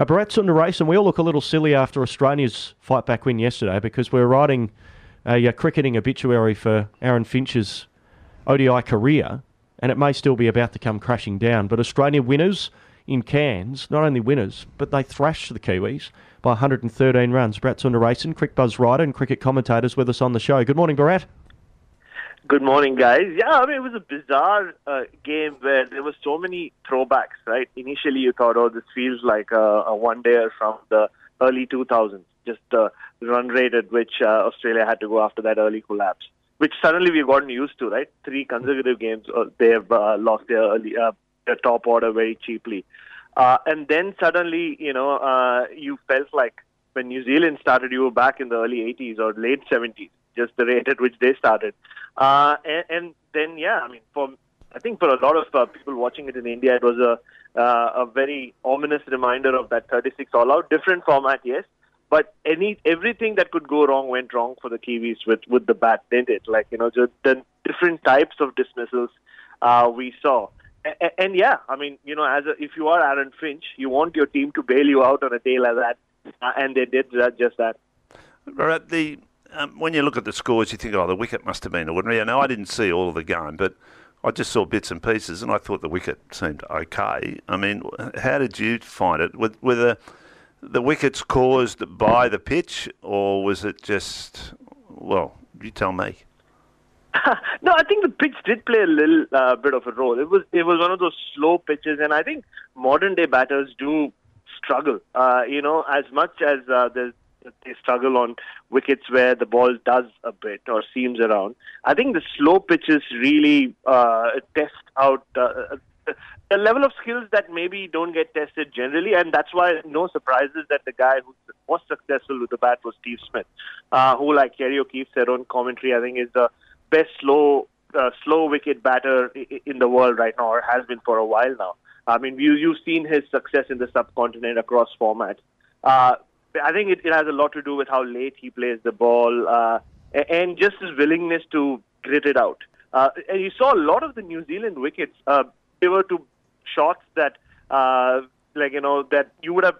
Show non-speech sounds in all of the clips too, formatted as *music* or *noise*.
Uh, Bharat Sundaresan, we all look a little silly after Australia's fight back win yesterday because we're writing a, a cricketing obituary for Aaron Finch's ODI career, and it may still be about to come crashing down. But Australia winners in Cairns, not only winners, but they thrashed the Kiwis by 113 runs. Bharat Sundaresan, Cricbuzz writer and cricket commentators with us on the show. Good morning, Bharat. Good morning, guys. Yeah, I mean, it was a bizarre uh, game where there were so many throwbacks, right? Initially, you thought, oh, this feels like a, a one-dayer from the early 2000s, just the run rate at which uh, Australia had to go after that early collapse, which suddenly we've gotten used to, right? Three consecutive games, uh, they have uh, lost their, early, uh, their top order very cheaply. Uh, and then suddenly, you know, you felt like when New Zealand started, you were back in the early 80s or late 70s, just the rate at which they started. Uh, and, and then, yeah, I mean, for I think for a lot of uh, people watching it in India, it was a uh, a very ominous reminder of that 36 all out. Different format, yes, but any everything that could go wrong went wrong for the Kiwis with with the bat, didn't it? Like you know, just the different types of dismissals uh, we saw. And, and yeah, I mean, you know, as a, if you are Aaron Finch, you want your team to bail you out on a day like that, uh, and they did that, just that. Right, the um, when you look at the scores, you think, oh, the wicket must have been ordinary. Now, I didn't see all of the game, but I just saw bits and pieces, and I thought the wicket seemed okay. I mean, how did you find it? Were, were the the wickets caused by the pitch, or was it just well? You tell me. *laughs* no, I think the pitch did play a little uh, bit of a role. It was it was one of those slow pitches, and I think modern day batters do struggle. Uh, you know, as much as uh, there's they struggle on wickets where the ball does a bit or seams around. I think the slow pitches really uh, test out uh, the level of skills that maybe don't get tested generally, and that's why no surprises that the guy who was successful with the bat was Steve Smith, uh, who, like Kerry O'Keefe said on commentary, I think is the best slow uh, slow wicket batter in the world right now, or has been for a while now. I mean, you, you've seen his success in the subcontinent across formats. Uh, I think it, it has a lot to do with how late he plays the ball uh, and just his willingness to grit it out. Uh, and you saw a lot of the New Zealand wickets. Uh, they were to shots that, uh, like you know, that you would have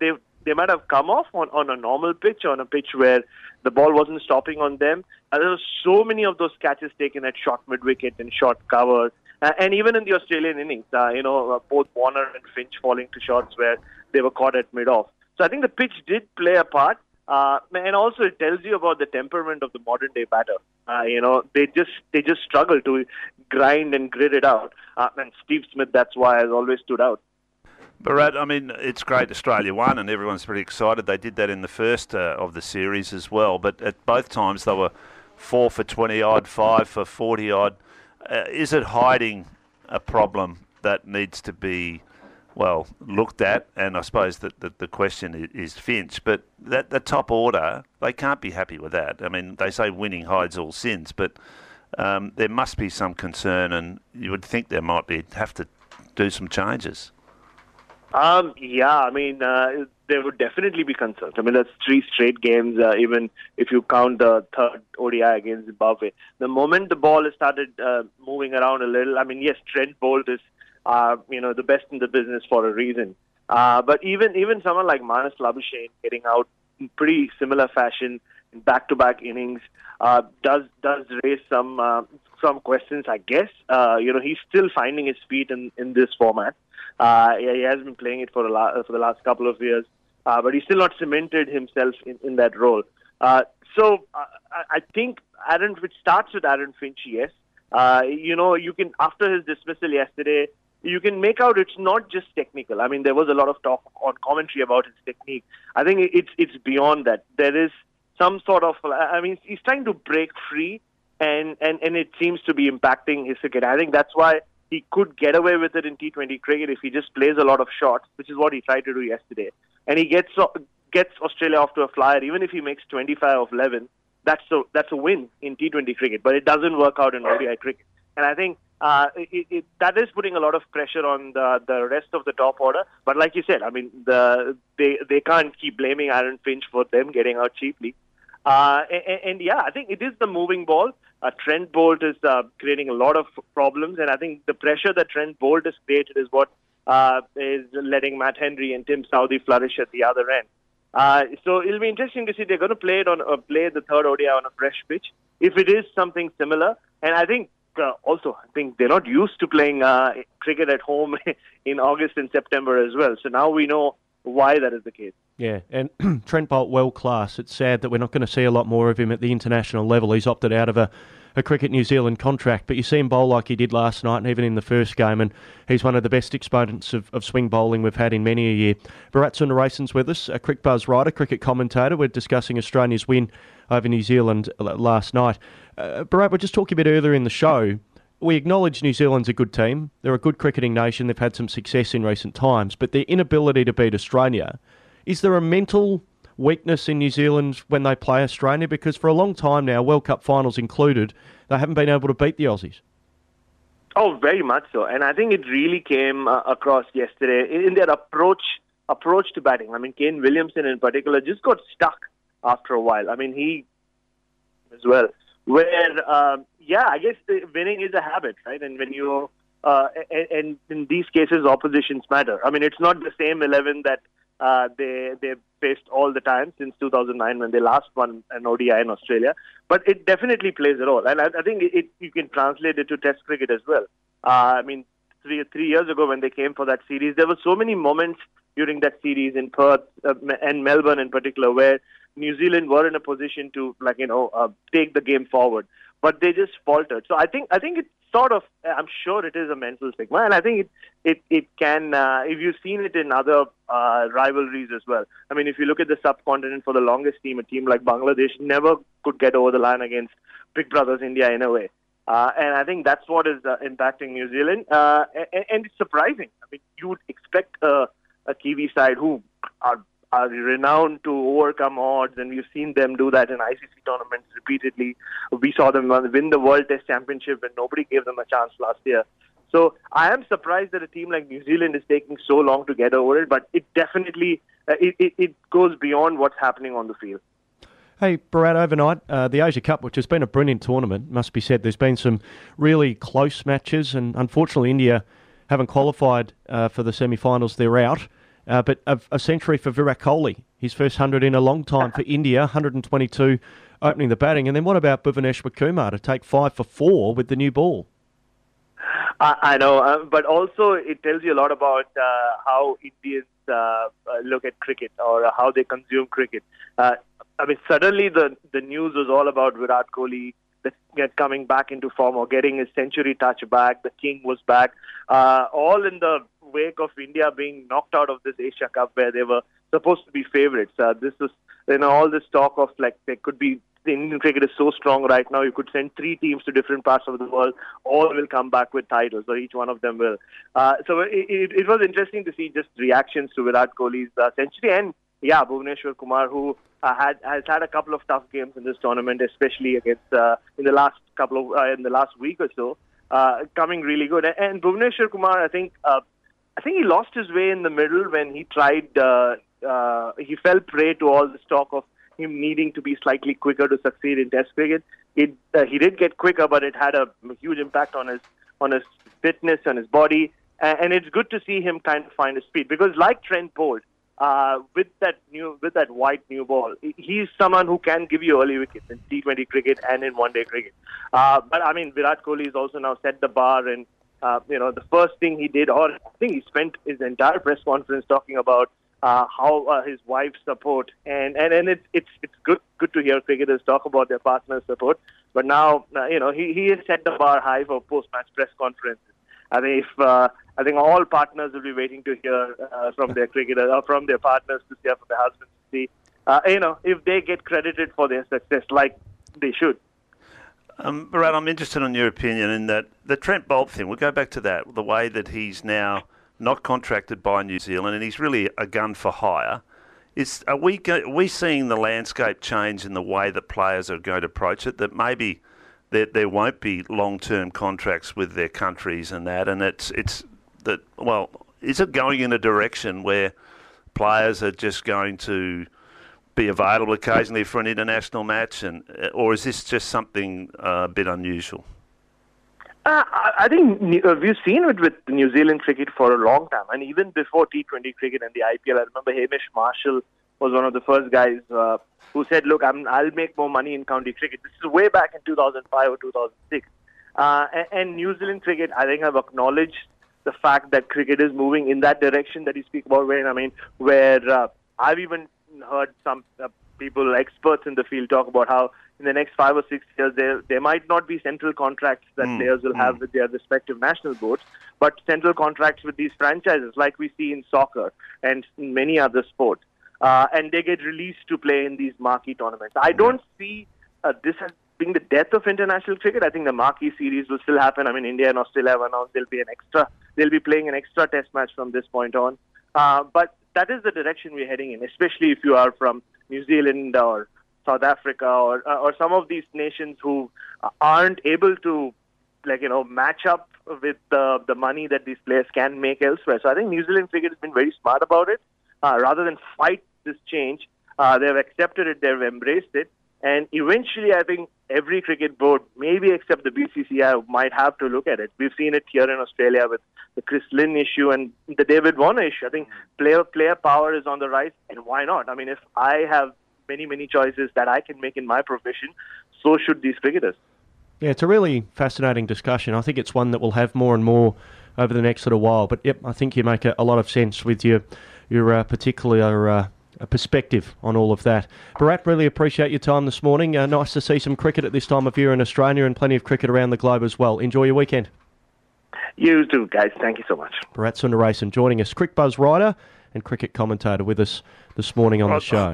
they they might have come off on, on a normal pitch, on a pitch where the ball wasn't stopping on them. And there were so many of those catches taken at short mid wicket and short covers. Uh, and even in the Australian innings, uh, you know, uh, both Warner and Finch falling to shots where they were caught at mid off. So I think the pitch did play a part. Uh, and also it tells you about the temperament of the modern day batter. Uh, you know, they just they just struggle to grind and grit it out. Uh, and Steve Smith, that's why has always stood out. Bharat, I mean, it's great Australia won, and everyone's pretty excited. They did that in the first uh, of the series as well, but at both times they were four for 20 odd, five for 40 odd. Uh, is it hiding a problem that needs to be, well, looked at? And I suppose that the, the question is Finch, but that the top order, they can't be happy with that. I mean, they say winning hides all sins, but um, there must be some concern, and you would think there might be have to do some changes. Um, yeah, I mean, uh, there would definitely be concerns. I mean, that's three straight games, uh, even if you count the third ODI against Zimbabwe. The moment the ball started uh, moving around a little, I mean, yes, Trent Boult is, uh, you know, the best in the business for a reason. Uh, but even even someone like Marnus Labuschagne getting out in pretty similar fashion in back-to-back innings uh, does does raise some uh, some questions, I guess. Uh, you know, he's still finding his feet in in this format. Uh, he has been playing it for, a la- for the last couple of years, uh, but he's still not cemented himself in, in that role. Uh, so uh, I think Aaron, which starts with Aaron Finch, yes. Uh, you know, you can after his dismissal yesterday, you can make out it's not just technical. I mean, there was a lot of talk on commentary about his technique. I think it's it's beyond that. There is some sort of, I mean, he's trying to break free, and and and it seems to be impacting his cricket. I think that's why he could get away with it in T20 cricket if he just plays a lot of shots, which is what he tried to do yesterday. And he gets uh, gets Australia off to a flyer, even if he makes 25 of 11. That's a that's a win in T20 cricket, but it doesn't work out in ODI cricket. And I think uh, it, it, that is putting a lot of pressure on the the rest of the top order. But like you said, I mean, the they they can't keep blaming Aaron Finch for them getting out cheaply. Uh, and, and, yeah, I think it is the moving ball. Uh, Trent Boult is uh, creating a lot of problems, and I think the pressure that Trent Boult has created is what uh, is letting Matt Henry and Tim Southee flourish at the other end. Uh, so it'll be interesting to see. They're going to play it on uh, play the third ODI on a fresh pitch. If it is something similar, and I think uh, also I think they're not used to playing uh, cricket at home *laughs* in August and September as well. So now we know why that is the case. Yeah, and *clears throat* Trent Boult, world class. It's sad that we're not going to see a lot more of him at the international level. He's opted out of a a Cricket New Zealand contract, but you see him bowl like he did last night and even in the first game, and he's one of the best exponents of, of swing bowling we've had in many a year. Bharat Sundaresan's with us, a Cricbuzz writer, cricket commentator. We're discussing Australia's win over New Zealand last night. Uh, we're just talking a bit earlier in the show. We acknowledge New Zealand's a good team. They're a good cricketing nation. They've had some success in recent times, but their inability to beat Australia, is there a mental weakness in New Zealand when they play Australia? Because for a long time now, World Cup finals included, they haven't been able to beat the Aussies. Oh, very much so. And I think it really came uh, across yesterday in, in, their approach approach to batting. I mean, Kane Williamson in particular just got stuck after a while. I mean, he as well. Where, uh, yeah, I guess winning is a habit, right? And when you uh, and, and in these cases, oppositions matter. I mean, it's not the same eleven that uh, they they faced all the time since 2009 when they last won an ODI in Australia. But it definitely plays a role, and I, I think it, you can translate it to Test cricket as well. Uh, I mean, three three years ago when they came for that series, there were so many moments during that series in Perth uh, and Melbourne in particular where New Zealand were in a position to like you know uh, take the game forward, but they just faltered. So I think I think it's sort of, I'm sure it is a mental stigma, and I think it it it can. Uh, if you've seen it in other uh, rivalries as well. I mean, if you look at the subcontinent for the longest team, a team like Bangladesh never could get over the line against Big Brothers India in a way. Uh, and I think that's what is uh, impacting New Zealand, uh, and, and, it's surprising. I mean, you would expect a, a Kiwi side who are are renowned to overcome odds, and we've seen them do that in ICC tournaments repeatedly. We saw them win the World Test Championship, and nobody gave them a chance last year. So I am surprised that a team like New Zealand is taking so long to get over it, but it definitely uh, it, it, it, goes beyond what's happening on the field. Hey, Bharat, overnight, uh, the Asia Cup, which has been a brilliant tournament, must be said, there's been some really close matches, and unfortunately, India haven't qualified uh, for the semi finals. They're out. Uh, but a, a, century for Virat Kohli, his first 100 in a long time for *laughs* India, 122 opening the batting. And then what about Bhuvneshwar Kumar to take five for four with the new ball? I, I know, uh, but also it tells you a lot about uh, how Indians uh, uh look at cricket or how they consume cricket. Uh, I mean, suddenly the the news was all about Virat Kohli coming back into form or getting his century touch back. The king was back, uh, all in the wake of India being knocked out of this Asia Cup where they were supposed to be favourites. Uh, this is you know all this talk of like there could be the Indian cricket is so strong right now. You could send three teams to different parts of the world. All will come back with titles, or each one of them will. Uh, so it, it, it, was interesting to see just reactions to Virat Kohli's uh, century and yeah, Bhuvneshwar Kumar, who uh, had has had a couple of tough games in this tournament, especially against uh, in the last couple of uh, in the last week or so, uh, coming really good. And, and Bhuvneshwar Kumar, I think uh, I think he lost his way in the middle when he tried. Uh, uh, he fell prey to all this talk of him needing to be slightly quicker to succeed in Test cricket. It, uh, he did get quicker, but it had a huge impact on his on his fitness and his body. And, and it's good to see him kind of find his speed because, like Trent Boult, uh, with that new with that white new ball, he's someone who can give you early wickets in T20 cricket and in one-day cricket. Uh, but I mean, Virat Kohli has also now set the bar and uh, you know, the first thing he did, or I think he spent his entire press conference talking about uh, how uh, his wife's support, and and and it's it's it's good good to hear cricketers talk about their partner's support. But now, uh, you know, he he has set the bar high for post-match press conferences. I think if uh, I think all partners will be waiting to hear uh, from their cricketers or from their partners to hear from their husbands to see, uh, you know, if they get credited for their success like they should. Um, Bharat, I'm interested in your opinion in that the Trent Boult thing. We'll go back to that. The way that he's now not contracted by New Zealand and he's really a gun for hire. Is are we are we seeing the landscape change in the way that players are going to approach it? That maybe there, there won't be long term contracts with their countries and that, and it's it's that well, is it going in a direction where players are just going to be available occasionally for an international match, and uh, or is this just something uh, a bit unusual? Uh, I think uh, we've seen it with New Zealand cricket for a long time, and even before T20 cricket and the IPL. I remember Hamish Marshall was one of the first guys uh, who said, "Look, I'm, I'll make more money in county cricket." This is way back in 2005 or 2006. Uh, and, and New Zealand cricket, I think, have acknowledged the fact that cricket is moving in that direction that you speak about. Where I mean, where uh, I've even heard some uh, people, experts in the field, talk about how in the next five or six years, there there might not be central contracts that mm. players will mm. have with their respective national boards, but central contracts with these franchises, like we see in soccer and in many other sports, uh, and they get released to play in these marquee tournaments. I don't see uh, this as being the death of international cricket. I think the marquee series will still happen. I mean, India and Australia have announced there'll be an extra, they'll be playing an extra test match from this point on. Uh, but that is the direction we're heading in, especially if you are from New Zealand or South Africa or uh, or some of these nations who aren't able to like you know match up with the the money that these players can make elsewhere. So I think New Zealand cricket has been very smart about it. Uh, rather than fight this change, uh, they've accepted it, they've embraced it, and eventually I think every cricket board, maybe except the BCCI, might have to look at it. We've seen it here in Australia with the Chris Lynn issue and the David Warner issue. I think player player power is on the rise, and why not? I mean, if I have many, many choices that I can make in my profession, so should these cricketers. Yeah, it's a really fascinating discussion. I think it's one that we'll have more and more over the next little while. But yep, I think you make a, a lot of sense with your your uh, particular uh, perspective on all of that. Bharat, really appreciate your time this morning. Uh, nice to see some cricket at this time of year in Australia and plenty of cricket around the globe as well. Enjoy your weekend. You too, guys. Thank you so much. Bharat Sundaresan joining us, Cricbuzz writer and cricket commentator with us this morning on the show.